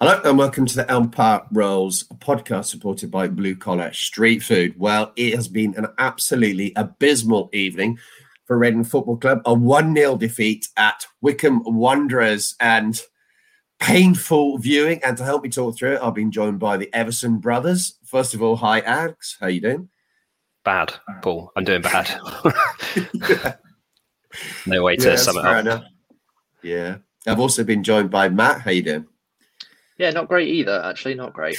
Hello and welcome to the Elm Park Rolls podcast supported by Blue Collar Street Food. Well, it has been an absolutely abysmal evening for Reading Football Club. A 1 0 defeat at Wycombe Wanderers and painful viewing. And to help me talk through it, I've been joined by the Everson brothers. First of all, hi, Alex. How you doing? Bad, Paul. I'm doing bad. no way to sum it up. Enough. Yeah. I've also been joined by Matt. How you doing? Yeah, not great either. Actually, not great.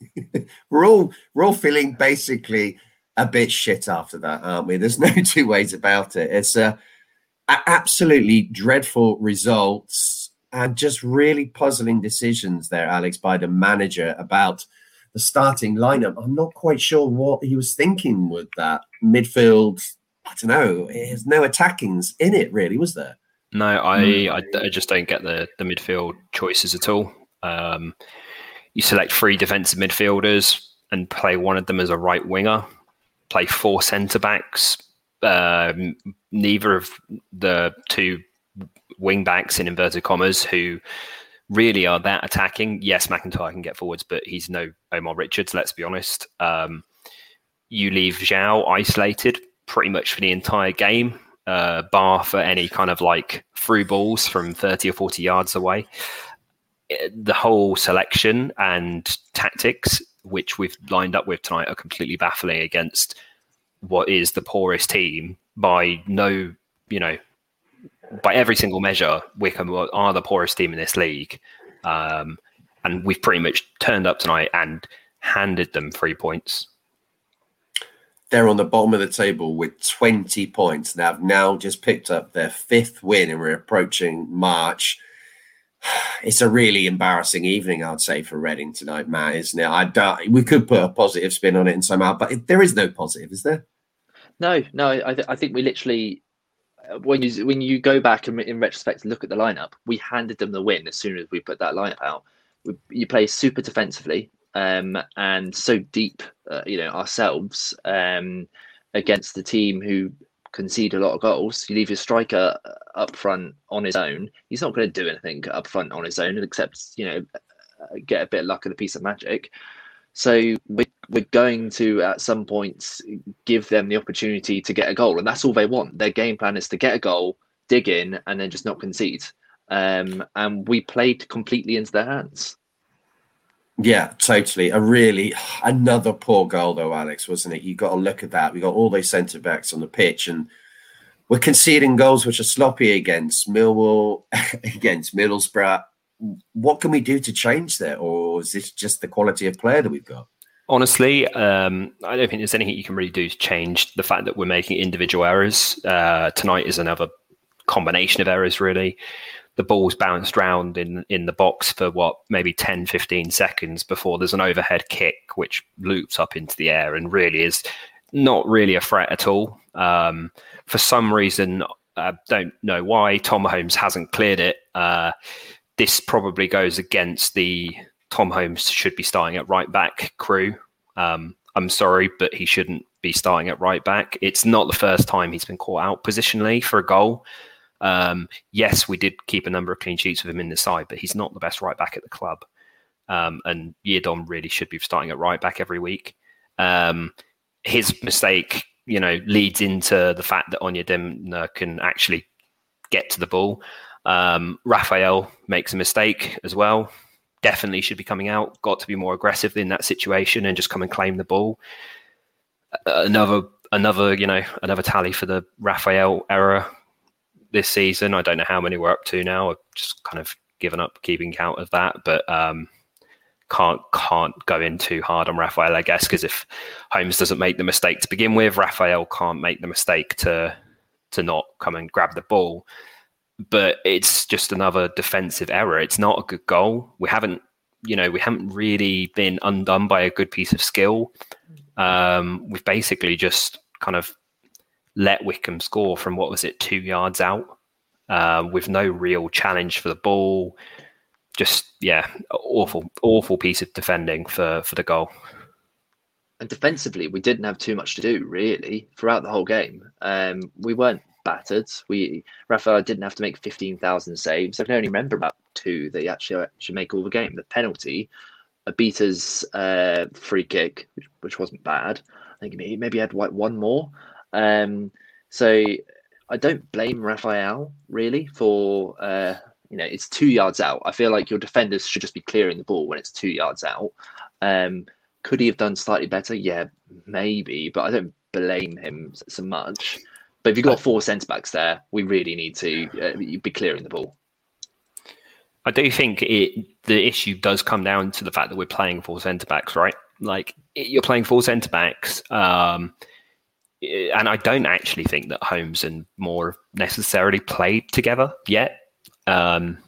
we're all we're all feeling basically a bit shit after that, aren't we? There's no two ways about it. It's a, a absolutely dreadful results and just really puzzling decisions there, Alex, by the manager about the starting lineup. I'm not quite sure what he was thinking with that midfield. I don't know. There's no attackings in it, really, was there? No, I, mm. I, I, just don't get the, the midfield choices at all. Um, you select three defensive midfielders and play one of them as a right winger, play four centre backs. Um, neither of the two wing backs in inverted commas who really are that attacking. Yes, McIntyre can get forwards, but he's no Omar Richards, let's be honest. Um, you leave João isolated pretty much for the entire game, uh, bar for any kind of like through balls from 30 or 40 yards away the whole selection and tactics which we've lined up with tonight are completely baffling against what is the poorest team by no, you know, by every single measure. Wycombe are the poorest team in this league, um, and we've pretty much turned up tonight and handed them three points. They're on the bottom of the table with 20 points. and have now just picked up their fifth win, and we're approaching March it's a really embarrassing evening, I'd say, for Reading tonight, Matt, isn't it? I doubt we could put a positive spin on it in somehow, but it, there is no positive, is there? No, no. I, th- I think we literally, uh, when you when you go back and in retrospect look at the lineup, we handed them the win as soon as we put that lineup out. We, you play super defensively um, and so deep, uh, you know, ourselves um, against the team who concede a lot of goals. You leave your striker up front on his own. He's not going to do anything up front on his own except you know get a bit of luck and a piece of magic. So we're, we're going to at some points give them the opportunity to get a goal, and that's all they want. Their game plan is to get a goal, dig in, and then just not concede. Um, and we played completely into their hands. Yeah, totally. A really another poor goal though, Alex, wasn't it? You got to look at that. We got all those centre backs on the pitch, and we're conceding goals which are sloppy against Millwall, against Middlesbrough. What can we do to change that, or is this just the quality of player that we've got? Honestly, um, I don't think there's anything you can really do to change the fact that we're making individual errors. Uh, tonight is another combination of errors, really the ball's bounced around in in the box for what maybe 10 15 seconds before there's an overhead kick which loops up into the air and really is not really a threat at all. Um, for some reason i don't know why tom holmes hasn't cleared it. Uh, this probably goes against the tom holmes should be starting at right back crew. Um, i'm sorry but he shouldn't be starting at right back. It's not the first time he's been caught out positionally for a goal um, yes, we did keep a number of clean sheets with him in the side, but he's not the best right back at the club. Um, and Yiadom really should be starting at right back every week. Um, his mistake, you know, leads into the fact that Onyedinma can actually get to the ball. Um, Rafael makes a mistake as well. Definitely should be coming out. Got to be more aggressive in that situation and just come and claim the ball. Another, another, you know, another tally for the Rafael error this season. I don't know how many we're up to now. I've just kind of given up keeping count of that, but um, can't can't go in too hard on Rafael, I guess, because if Holmes doesn't make the mistake to begin with, Rafael can't make the mistake to to not come and grab the ball. But it's just another defensive error. It's not a good goal. We haven't, you know, we haven't really been undone by a good piece of skill. Um, we've basically just kind of let Wycombe score from what was it, two yards out, uh, with no real challenge for the ball. Just yeah, awful, awful piece of defending for for the goal. And defensively, we didn't have too much to do really throughout the whole game. Um, we weren't battered. We Rafael didn't have to make fifteen thousand saves. I can only remember about two that he actually actually make all the game. The penalty, Obita's uh, free kick, which, which wasn't bad. I think maybe, maybe he had like one more. Um, so I don't blame Rafael really for uh, you know it's two yards out. I feel like your defenders should just be clearing the ball when it's two yards out. Um, could he have done slightly better? Yeah, maybe, but I don't blame him so much. But if you've got four centre backs there, we really need to uh, be clearing the ball. I do think it the issue does come down to the fact that we're playing four centre backs, right? Like you're playing four centre backs, um, and I don't actually think that Holmes and Moore necessarily played together yet. Um,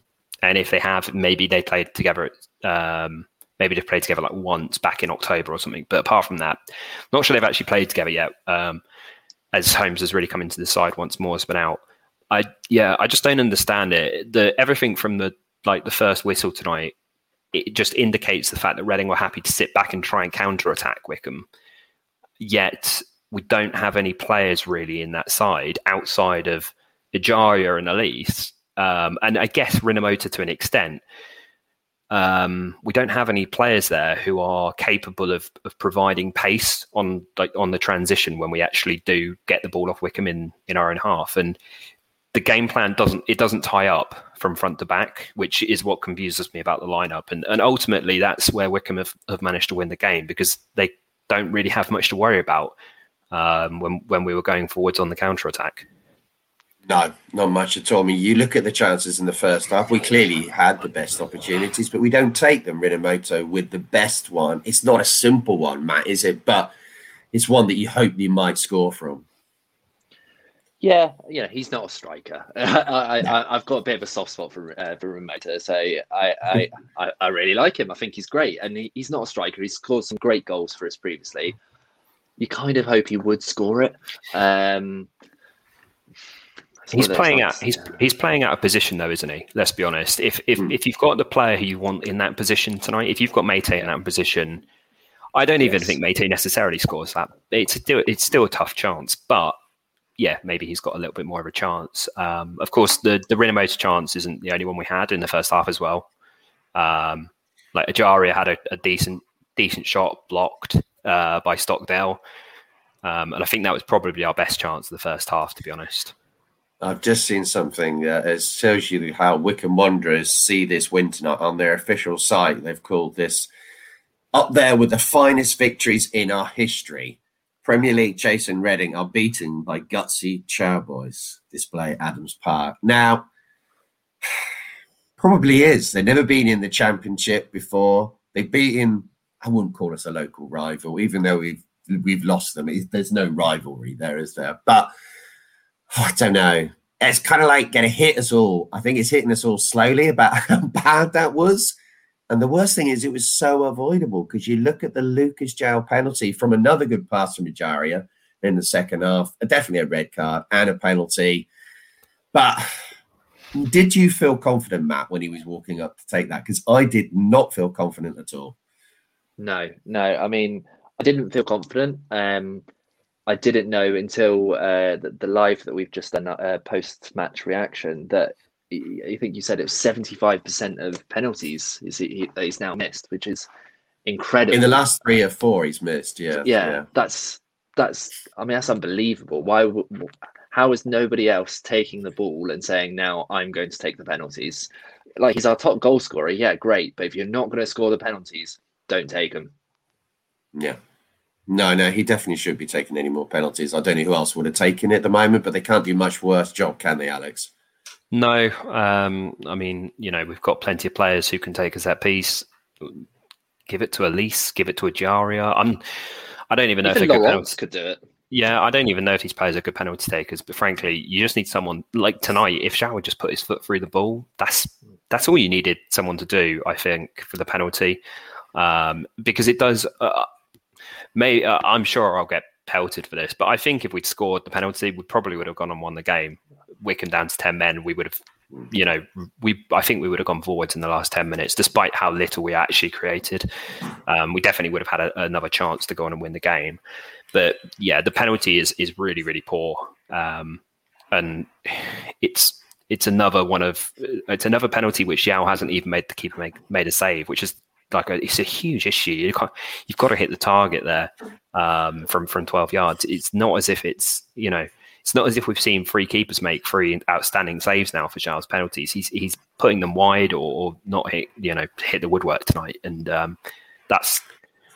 and if they have, maybe they played together. Um, maybe they've played together like once back in October or something. But apart from that, not sure they've actually played together yet. Um, as Holmes has really come into the side once more has been out. I yeah, I just don't understand it. The everything from the like the first whistle tonight, it just indicates the fact that Reading were happy to sit back and try and counter attack Wycombe. Yet we don't have any players really in that side outside of Ejaria and Olise, um, and I guess Rinomhota to an extent. Um, we don't have any players there who are capable of, of providing pace on like on the transition when we actually do get the ball off Wycombe in, in our own half. And the game plan doesn't it doesn't tie up from front to back, which is what confuses me about the lineup. And and ultimately that's where Wycombe have, have managed to win the game because they don't really have much to worry about um, when when we were going forwards on the counter attack. No, not much at all. I mean, you look at the chances in the first half. We clearly had the best opportunities, but we don't take them. Rinomhota with the best one. It's not a simple one, Matt, is it? But it's one that you hope you might score from. Yeah, you know, he's not a striker. I, I, have got a bit of a soft spot for uh, for Rinomhota, so I, I, I, really like him. I think he's great, and he, he's not a striker. He's scored some great goals for us previously. You kind of hope he would score it. Um, he's playing out. He's he's playing out of position though, isn't he? Let's be honest. If if mm. if you've got the player who you want in that position tonight, if you've got Meite in that position, I don't even yes. think Meite necessarily scores that. It's still it's still a tough chance, but yeah, maybe he's got a little bit more of a chance. Um, of course, the the Rinomhota chance isn't the only one we had in the first half as well. Um, like Ejaria had a, a, decent decent shot blocked uh, by Stockdale, um, and I think that was probably our best chance of the first half, to be honest. I've just seen something uh, it shows you how Wycombe Wanderers see this winter on their official site. They've called this up there with the finest victories in our history. Premier League Chase and Reading are beaten by gutsy Boys. display Adams Park. Now, probably is. They've never been in the championship before. They've beaten, I wouldn't call us a local rival, even though we've we've lost them. There's no rivalry there, is there? But oh, I don't know. It's kind of like going to hit us all. I think it's hitting us all slowly about how bad that was. And the worst thing is, it was so avoidable because you look at the Lucas João penalty from another good pass from Ejaria in the second half, uh, definitely a red card and a penalty. But did you feel confident, Matt, when he was walking up to take that? Because I did not feel confident at all. No, no. I mean, I didn't feel confident. Um, I didn't know until uh, the, the, live that we've just done uh, post match reaction that I think you said it was seventy five percent of penalties is he, he's now missed, which is incredible. In the last three or four, he's missed. Yeah, yeah, yeah. that's that's. I mean, that's unbelievable. Why? How is nobody else taking the ball and saying now I'm going to take the penalties? Like he's our top goal scorer. Yeah, great. But if you're not going to score the penalties, don't take them. Yeah, no, no, he definitely should be taking any more penalties. I don't know who else would have taken it at the moment, but they can't do much worse job, can they, Alex? No, um, I mean, you know, we've got plenty of players who can take us that piece. Give it to Olise, give it to Ejaria. I'm, I don't even know even if penalty could do it. Yeah, I don't even know if these players are good penalty takers. But frankly, you just need someone like tonight. If João would just put his foot through the ball, that's that's all you needed someone to do. I think for the penalty, um, because it does. Uh, may uh, I'm sure I'll get pelted for this, but I think if we'd scored the penalty, we probably would have gone and won the game. Wycombe down to ten men, we would have, you know, we I think we would have gone forwards in the last ten minutes, despite how little we actually created. Um, we definitely would have had a, another chance to go on and win the game. But yeah, the penalty is is really really poor. Um, and it's it's another one of it's another penalty which João hasn't even made the keeper make, made a save, which is like a, it's a huge issue. You can't, you've got to hit the target there um, from from 12 yards. It's not as if it's you know it's not as if we've seen three keepers make three outstanding saves now for Charles penalties. He's he's putting them wide or, or not hit you know hit the woodwork tonight, and um, that's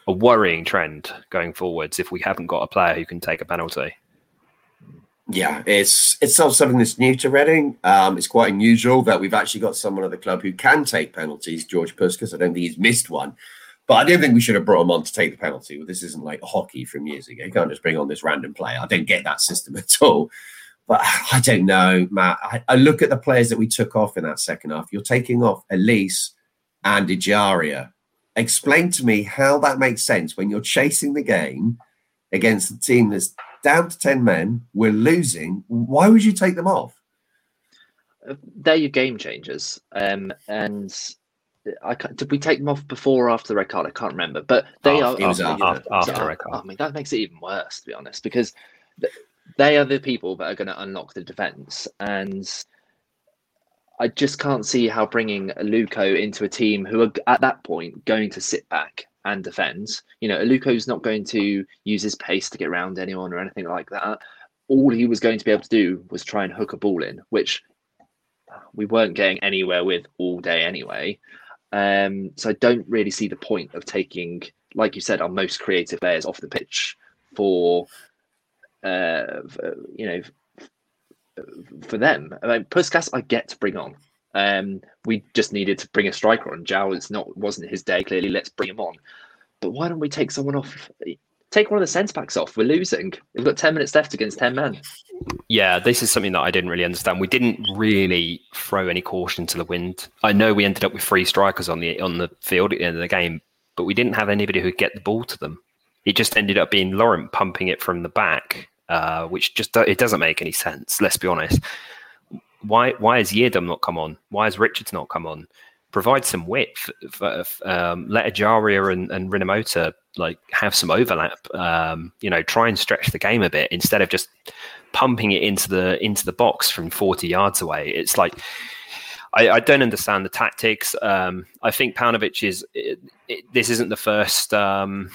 a worrying trend going forwards if we haven't got a player who can take a penalty. Yeah, it's it's something that's new to Reading. Um, it's quite unusual that we've actually got someone at the club who can take penalties. George Puscas, I don't think he's missed one, but I don't think we should have brought him on to take the penalty. Well, this isn't like hockey from years ago. You can't just bring on this random player. I don't get that system at all. But I don't know, Matt. I, I look at the players that we took off in that second half. You're taking off Olise and Ejaria. Explain to me how that makes sense when you're chasing the game against a team that's down to 10 men, we're losing. Why would you take them off? They're your game changers. Um, and I did we take them off before or after the red card? I can't remember, but they are after, after, after, after red card. I mean, that makes it even worse, to be honest, because they are the people that are going to unlock the defense. And I just can't see how bringing Luco into a team who are at that point going to sit back and defend. You know, Luco's not going to use his pace to get around anyone or anything like that. All he was going to be able to do was try and hook a ball in, which we weren't getting anywhere with all day anyway. Um, so I don't really see the point of taking, like you said, our most creative players off the pitch for, uh, for, you know, for them. I mean, Puscas, I get to bring on. Um, we just needed to bring a striker on. João it's not wasn't his day. Clearly, let's bring him on. But why don't we take someone off? Take one of the centre backs off. We're losing. We've got ten minutes left against ten men. Yeah, this is something that I didn't really understand. We didn't really throw any caution to the wind. I know we ended up with three strikers on the on the field at the end of the game, but we didn't have anybody who could get the ball to them. It just ended up being Laurent pumping it from the back, uh, which just it doesn't make any sense. Let's be honest why why has Yiadom not come on? Why has Richards not come on? Provide some width. For, um, let Ejaria and, and Rinomhota like have some overlap. Um, you know, try and stretch the game a bit instead of just pumping it into the into the box from forty yards away. It's like I, I don't understand the tactics. Um, I think Paunovic is. It, it, this isn't the first. Um,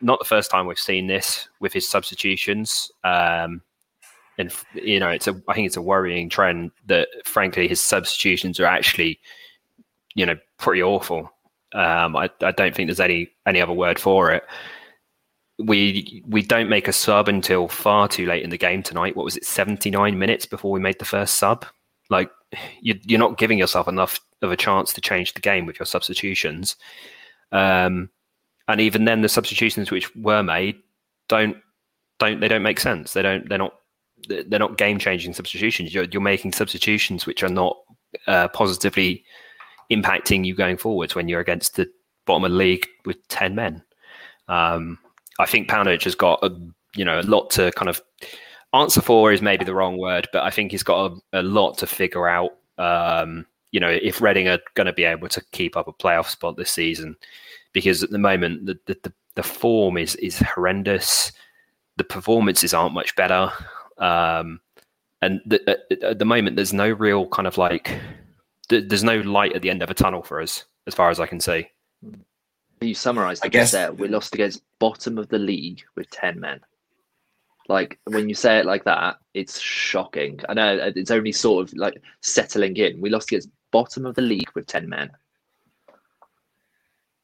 not the first time we've seen this with his substitutions. Um, and you know, it's a I think it's a worrying trend that frankly his substitutions are actually, you know, pretty awful. Um, I, I don't think there's any any other word for it. We we don't make a sub until far too late in the game tonight. What was it, 79 minutes before we made the first sub? Like you, you're not giving yourself enough of a chance to change the game with your substitutions. Um, and even then, the substitutions which were made don't don't they don't make sense. They don't they're not they're not game changing substitutions. You're, you're making substitutions which are not uh, positively impacting you going forwards when you're against the bottom of the league with 10 men. Um, I think Paunovic has got a, you know, a lot to kind of answer for is maybe the wrong word, but I think he's got a, a lot to figure out. Um, you know, if Reading are going to be able to keep up a playoff spot this season, because at the moment the, the, the form is is horrendous. The performances aren't much better. Um, and the, at, at, the moment, there's no real kind of like, there's no light at the end of a tunnel for us, as far as I can see. You summarised. I guess there. we lost against bottom of the league with ten men. Like when you say it like that, it's shocking. I know uh, it's only sort of like settling in. We lost against bottom of the league with ten men.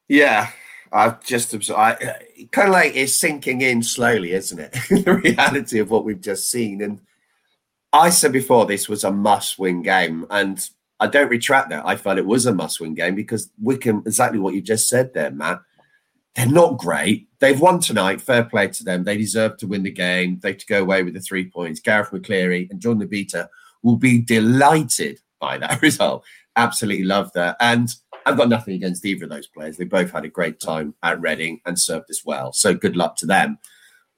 Yeah, I've just I, kind of like it's sinking in slowly, isn't it? the reality of what we've just seen. And I said before this was a must-win game, and I don't retract that. I felt it was a must-win game because Wycombe, exactly what you just said there, Matt. They're not great. They've won tonight. Fair play to them. They deserve to win the game. They to go away with the three points. Garath McCleary and Jordan Obita will be delighted by that result. Absolutely love that. And I've got nothing against either of those players. They both had a great time at Reading and served us well. So good luck to them.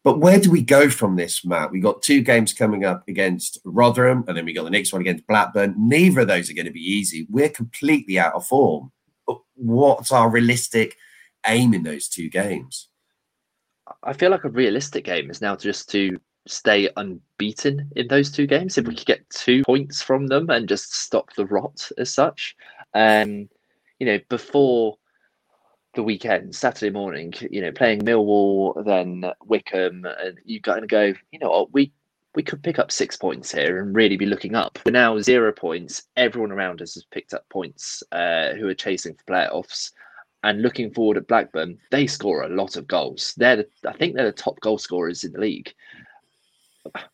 But where do we go from this, Matt? We got two games coming up against Rotherham, and then we got the next one against Blackburn. Neither of those are going to be easy. We're completely out of form. But what's our realistic aim in those two games? I feel like a realistic aim is now just to stay unbeaten in those two games. If we could get two points from them and just stop the rot as such, um, you know, before the weekend, Saturday morning, you know, playing Millwall, then Wycombe, and you got to go, you know what, we we could pick up six points here and really be looking up. We're now zero points. Everyone around us has picked up points uh, who are chasing for playoffs. And looking forward at Blackburn, they score a lot of goals. They're, the, I think, they're the top goal scorers in the league.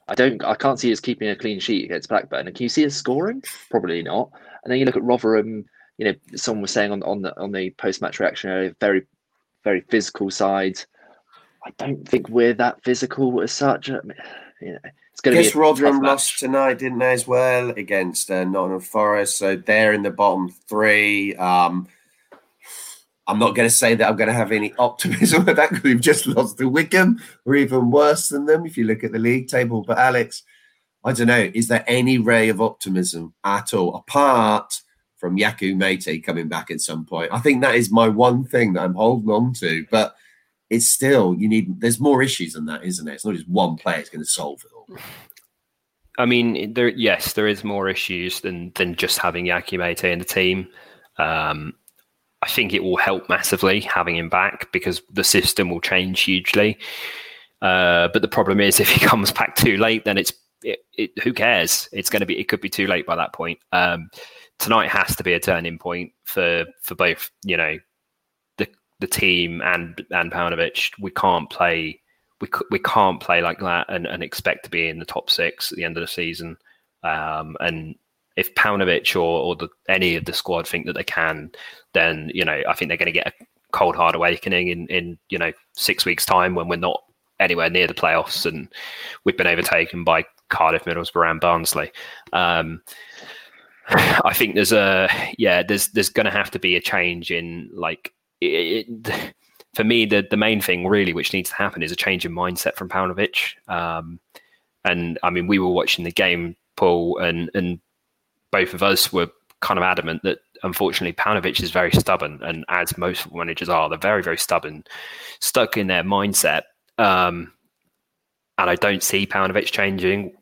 I don't, I can't see us keeping a clean sheet against Blackburn. And can you see us scoring? Probably not. And then you look at Rotherham. You know, someone was saying on on the on the post match reaction, a very, very physical side. I don't think we're that physical as such. I mean, you know, it's going to be. Rotherham lost tonight, didn't they, as well against uh, Nottingham Forest? So they're in the bottom three. Um, I'm not going to say that I'm going to have any optimism with that because we've just lost to Wycombe. We're even worse than them if you look at the league table. But Alex, I don't know, is there any ray of optimism at all apart from Yakou Meite coming back at some point? I think that is my one thing that I'm holding on to. But it's still you need. There's more issues than that, isn't it? It's not just one player is going to solve it all. I mean, there yes, there is more issues than than just having Yakou Meite in the team. Um, I think it will help massively having him back because the system will change hugely. Uh, but the problem is, if he comes back too late, then it's it, it, who cares? It's going to be it could be too late by that point. Um, tonight has to be a turning point for for both you know the the team and and Paunovic, we can't play we we can't play like that and, and expect to be in the top six at the end of the season. Um, and if Paunovic or, or the, any of the squad think that they can, then you know I think they're going to get a cold hard awakening in in you know six weeks time when we're not anywhere near the playoffs and we've been overtaken by Cardiff, Middlesbrough, and Barnsley. Um, I think there's a yeah there's there's going to have to be a change in like it, for me, the the main thing really which needs to happen is a change in mindset from Paunovic. Um, and I mean, we were watching the game, Paul, and and both of us were kind of adamant that unfortunately Paunovic is very stubborn, and as most managers are, they're very very stubborn, stuck in their mindset. Um, and I don't see Paunovic changing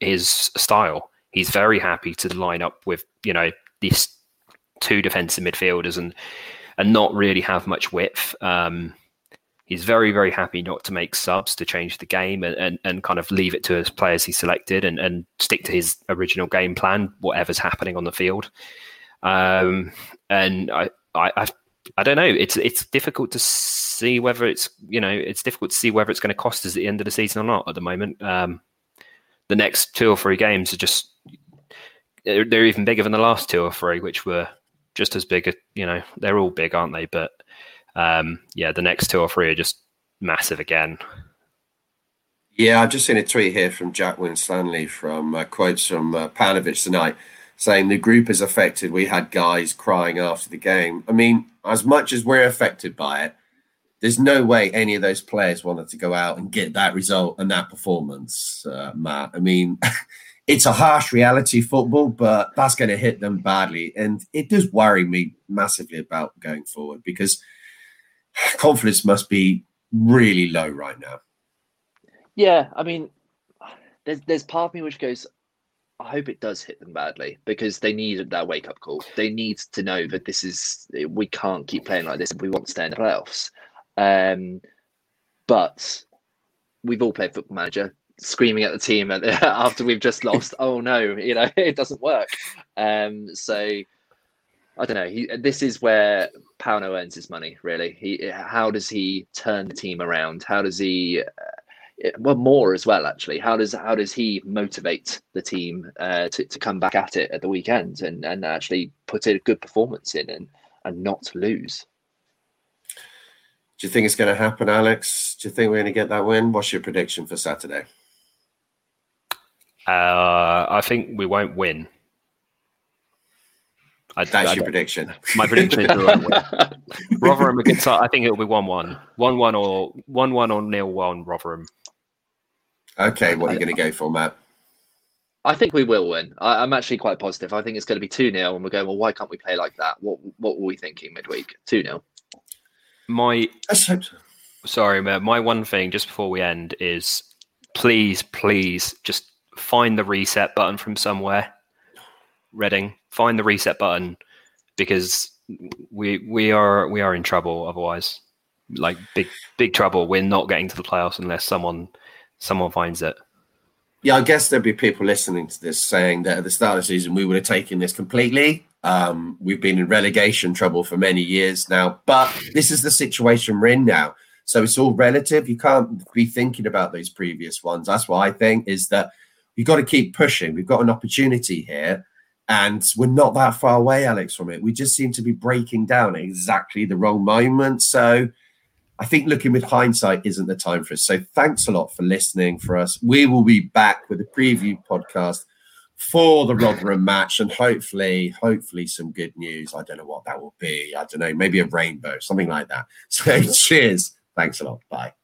his style. He's very happy to line up with you know these two defensive midfielders and and not really have much width. Um, he's very, very happy not to make subs to change the game and, and, and kind of leave it to his players he selected and, and stick to his original game plan, whatever's happening on the field. Um, and I, I, I, I don't know. It's it's difficult to see whether it's you know it's difficult to see whether it's going to cost us at the end of the season or not at the moment. Um, the next two or three games are just they're, they're even bigger than the last two or three, which were just as big. You know, they're all big, aren't they? But um, yeah, the next two or three are just massive again. Yeah, I've just seen a tweet here from Jack Winstanley from uh, quotes from uh, Paunovic tonight saying the group is affected. We had guys crying after the game. I mean, as much as we're affected by it, there's no way any of those players wanted to go out and get that result and that performance, uh, Matt. I mean, it's a harsh reality football, but that's going to hit them badly. And it does worry me massively about going forward because confidence must be really low right now. Yeah, I mean, there's there's part of me which goes, I hope it does hit them badly because they need that wake up call. They need to know that this is we can't keep playing like this if we want to stay in the playoffs. Um, but we've all played Football Manager screaming at the team after we've just lost. oh no, you know it doesn't work. Um, so I don't know. He, this is where Pauno earns his money. Really, he how does he turn the team around? How does he? Uh, well, more as well. Actually, how does how does he motivate the team uh, to to come back at it at the weekend and and actually put a good performance in and and not lose? Do you think it's going to happen, Alex? Do you think we're going to get that win? What's your prediction for Saturday? Uh, I think we won't win. I, That's I, your prediction. My prediction is we won't win. Rotherham against. I think it'll be one-one, one-one or one-one or nil-one. Rotherham. Okay, what are you going to go for, Matt? I think we will win. I, am actually quite positive. I think it's going to be 2 0, and we're going, well, why can't we play like that? What What were we thinking midweek? 2 0. My. Sorry, Matt. My one thing just before we end is please, please, just find the reset button from somewhere. Reading, find the reset button because we we are we are in trouble otherwise. Like big big trouble. We're not getting to the playoffs unless someone someone finds it. Yeah, I guess there'd be people listening to this saying that at the start of the season we would have taken this completely. Um, we've been in relegation trouble for many years now, but this is the situation we're in now. So it's all relative. You can't be thinking about those previous ones. That's what I think is that you've got to keep pushing. We've got an opportunity here, and we're not that far away, Alex, from it. We just seem to be breaking down at exactly the wrong moment. So I think looking with hindsight isn't the time for us. So thanks a lot for listening for us. We will be back with a preview podcast for the Rotherham match and hopefully, hopefully some good news. I don't know what that will be. I don't know, maybe a rainbow, something like that. So cheers. Thanks a lot. Bye.